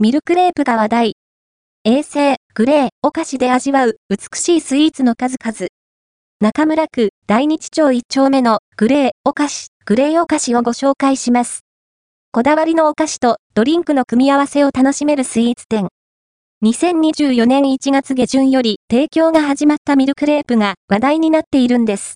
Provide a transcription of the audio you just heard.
ミルクレープが話題。衛星、グレー、お菓子で味わう美しいスイーツの数々。中村区大日町1丁目のグレーお菓子、グレーお菓子をご紹介します。こだわりのお菓子とドリンクの組み合わせを楽しめるスイーツ店。2024年1月下旬より提供が始まったミルクレープが話題になっているんです。